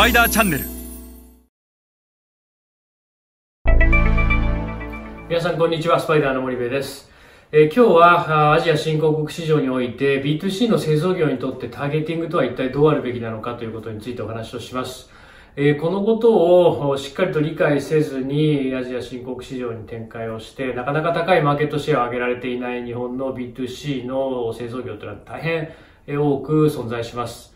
パイダーチャンネル皆さんこんにちはスパイダーの森部ですえー今日はあアジア新興国市場において B2C の製造業にとってターゲティングとは一体どうあるべきなのかということについてお話をします。えーこのことをしっかりと理解せずにアジア新興国市場に展開をしてなかなか高いマーケットシェアを上げられていない日本の B2C の製造業というのは大変え多く存在します。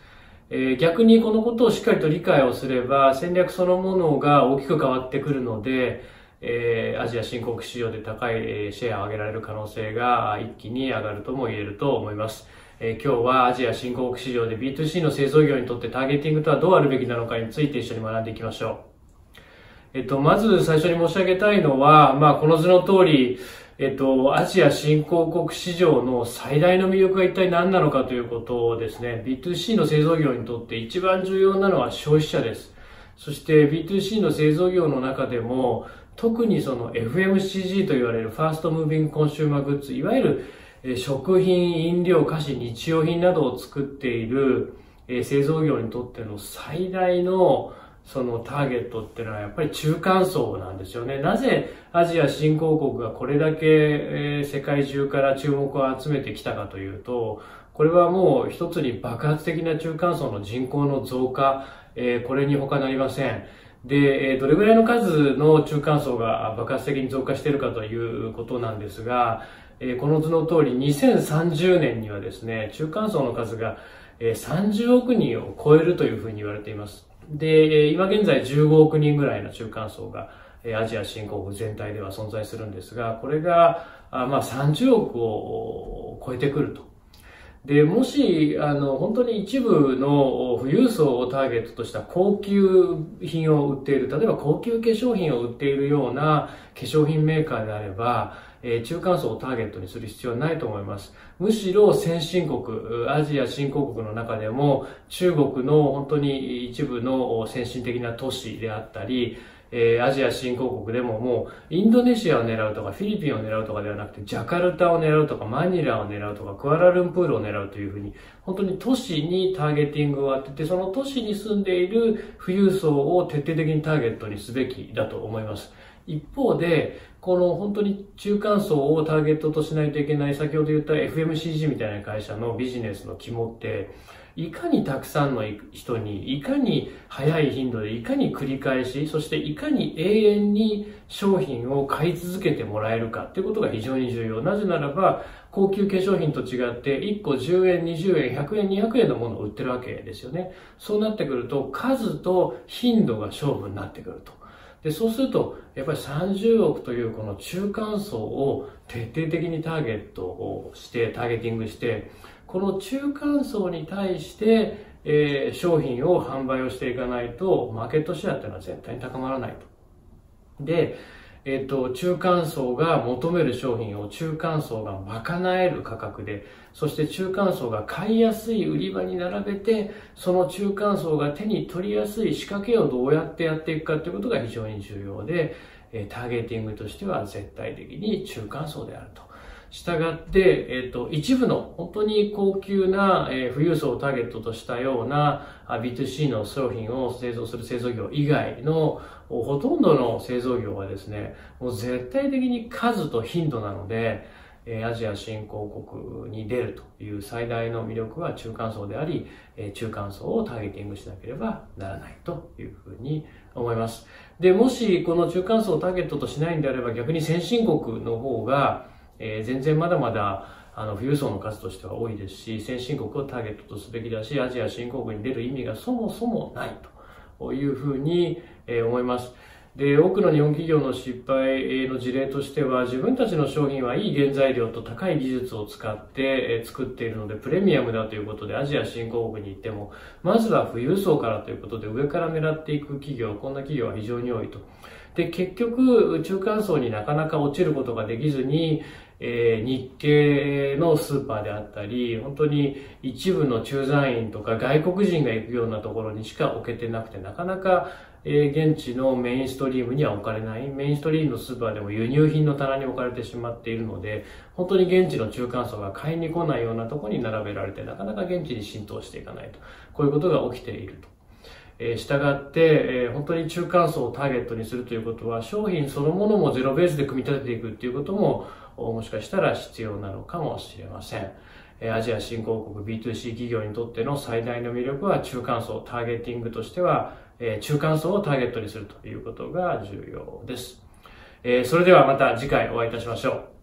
え逆にこのことをしっかりと理解をすれば戦略そのものが大きく変わってくるので、えアジア新興国市場で高いえシェアを上げられる可能性が一気に上がるとも言えると思います。え今日はアジア新興国市場で B2C の製造業にとってターゲティングとはどうあるべきなのかについて一緒に学んでいきましょう。えっと、まず最初に申し上げたいのは、まあ、この図の通り、えっと、アジア新興国市場の最大の魅力が一体何なのかということをですね。B2C の製造業にとって一番重要なのは消費者です。そして B2C の製造業の中でも、特にその FMCG と言われるファーストムービングコンシューマーグッズ、いわゆる食品、飲料、菓子、日用品などを作っている製造業にとっての最大のそのターゲットっていうのはやっぱり中間層なんですよね。なぜアジア新興国がこれだけえ世界中から注目を集めてきたかというと、これはもう一つに爆発的な中間層の人口の増加、えーこれに他なりません。で、どれぐらいの数の中間層が爆発的に増加しているかということなんですが、この図の通り2030年にはですね、中間層の数が30億人を超えるというふうに言われています。で、今現在15億人ぐらいの中間層が、アジア新興国全体では存在するんですが、これが、まあ30億を超えてくると。で、もし、あの、本当に一部の富裕層をターゲットとした高級品を売っている、例えば高級化粧品を売っているような化粧品メーカーであれば、え中間層をターゲットにする必要はないと思います。むしろ先進国、アジア新興国の中でも中国の本当に一部の先進的な都市であったり、えーアジア新興国でももうインドネシアを狙うとかフィリピンを狙うとかではなくてジャカルタを狙うとかマニラを狙うとかクアラルンプールを狙うというふうに本当に都市にターゲティングを当ててその都市に住んでいる富裕層を徹底的にターゲットにすべきだと思います。一方で、この本当に中間層をターゲットとしないといけない、先ほど言った FMCG みたいな会社のビジネスの肝って、いかにたくさんの人に、いかに早い頻度で、いかに繰り返し、そしていかに永遠に商品を買い続けてもらえるかっていうことが非常に重要。なぜならば、高級化粧品と違って、1個10円、20円、100円、200円のものを売ってるわけですよね。そうなってくると、数と頻度が勝負になってくると。で、そうすると、やっぱり30億というこの中間層を徹底的にターゲットをして、ターゲティングして、この中間層に対して、えー商品を販売をしていかないと、マーケットシェアっていうのは絶対に高まらないと。で、えっと、中間層が求める商品を中間層が賄える価格で、そして中間層が買いやすい売り場に並べて、その中間層が手に取りやすい仕掛けをどうやってやっていくかということが非常に重要で、ターゲティングとしては絶対的に中間層であると。したがって、えっ、と、一部の本当に高級な、えー富裕層をターゲットとしたような B2C の商品を製造する製造業以外のほとんどの製造業はですね、もう絶対的に数と頻度なので、えアジア新興国に出るという最大の魅力は中間層であり、え中間層をターゲティングしなければならないというふうに思います。で、もしこの中間層をターゲットとしないんであれば逆に先進国の方が、えー全然まだまだあの富裕層の数としては多いですし、先進国をターゲットとすべきだし、アジア新興国に出る意味がそもそもないというふうにえー思います。で、多くの日本企業の失敗の事例としては、自分たちの商品はいい原材料と高い技術を使って作っているので、プレミアムだということで、アジア新興国に行っても、まずは富裕層からということで、上から狙っていく企業、こんな企業は非常に多いと。で、結局、中間層になかなか落ちることができずに、えー日系のスーパーであったり、本当に一部の駐在員とか外国人が行くようなところにしか置けてなくて、なかなか、えー現地のメインストリームには置かれない。メインストリームのスーパーでも輸入品の棚に置かれてしまっているので、本当に現地の中間層が買いに来ないようなところに並べられて、なかなか現地に浸透していかないと。こういうことが起きていると。えー、従って、えー、本当に中間層をターゲットにするということは、商品そのものもゼロベースで組み立てていくっていうことも、もしかしたら必要なのかもしれません。えアジア新興国 B2C 企業にとっての最大の魅力は中間層、ターゲティングとしては、え中間層をターゲットにするということが重要です。えそれではまた次回お会いいたしましょう。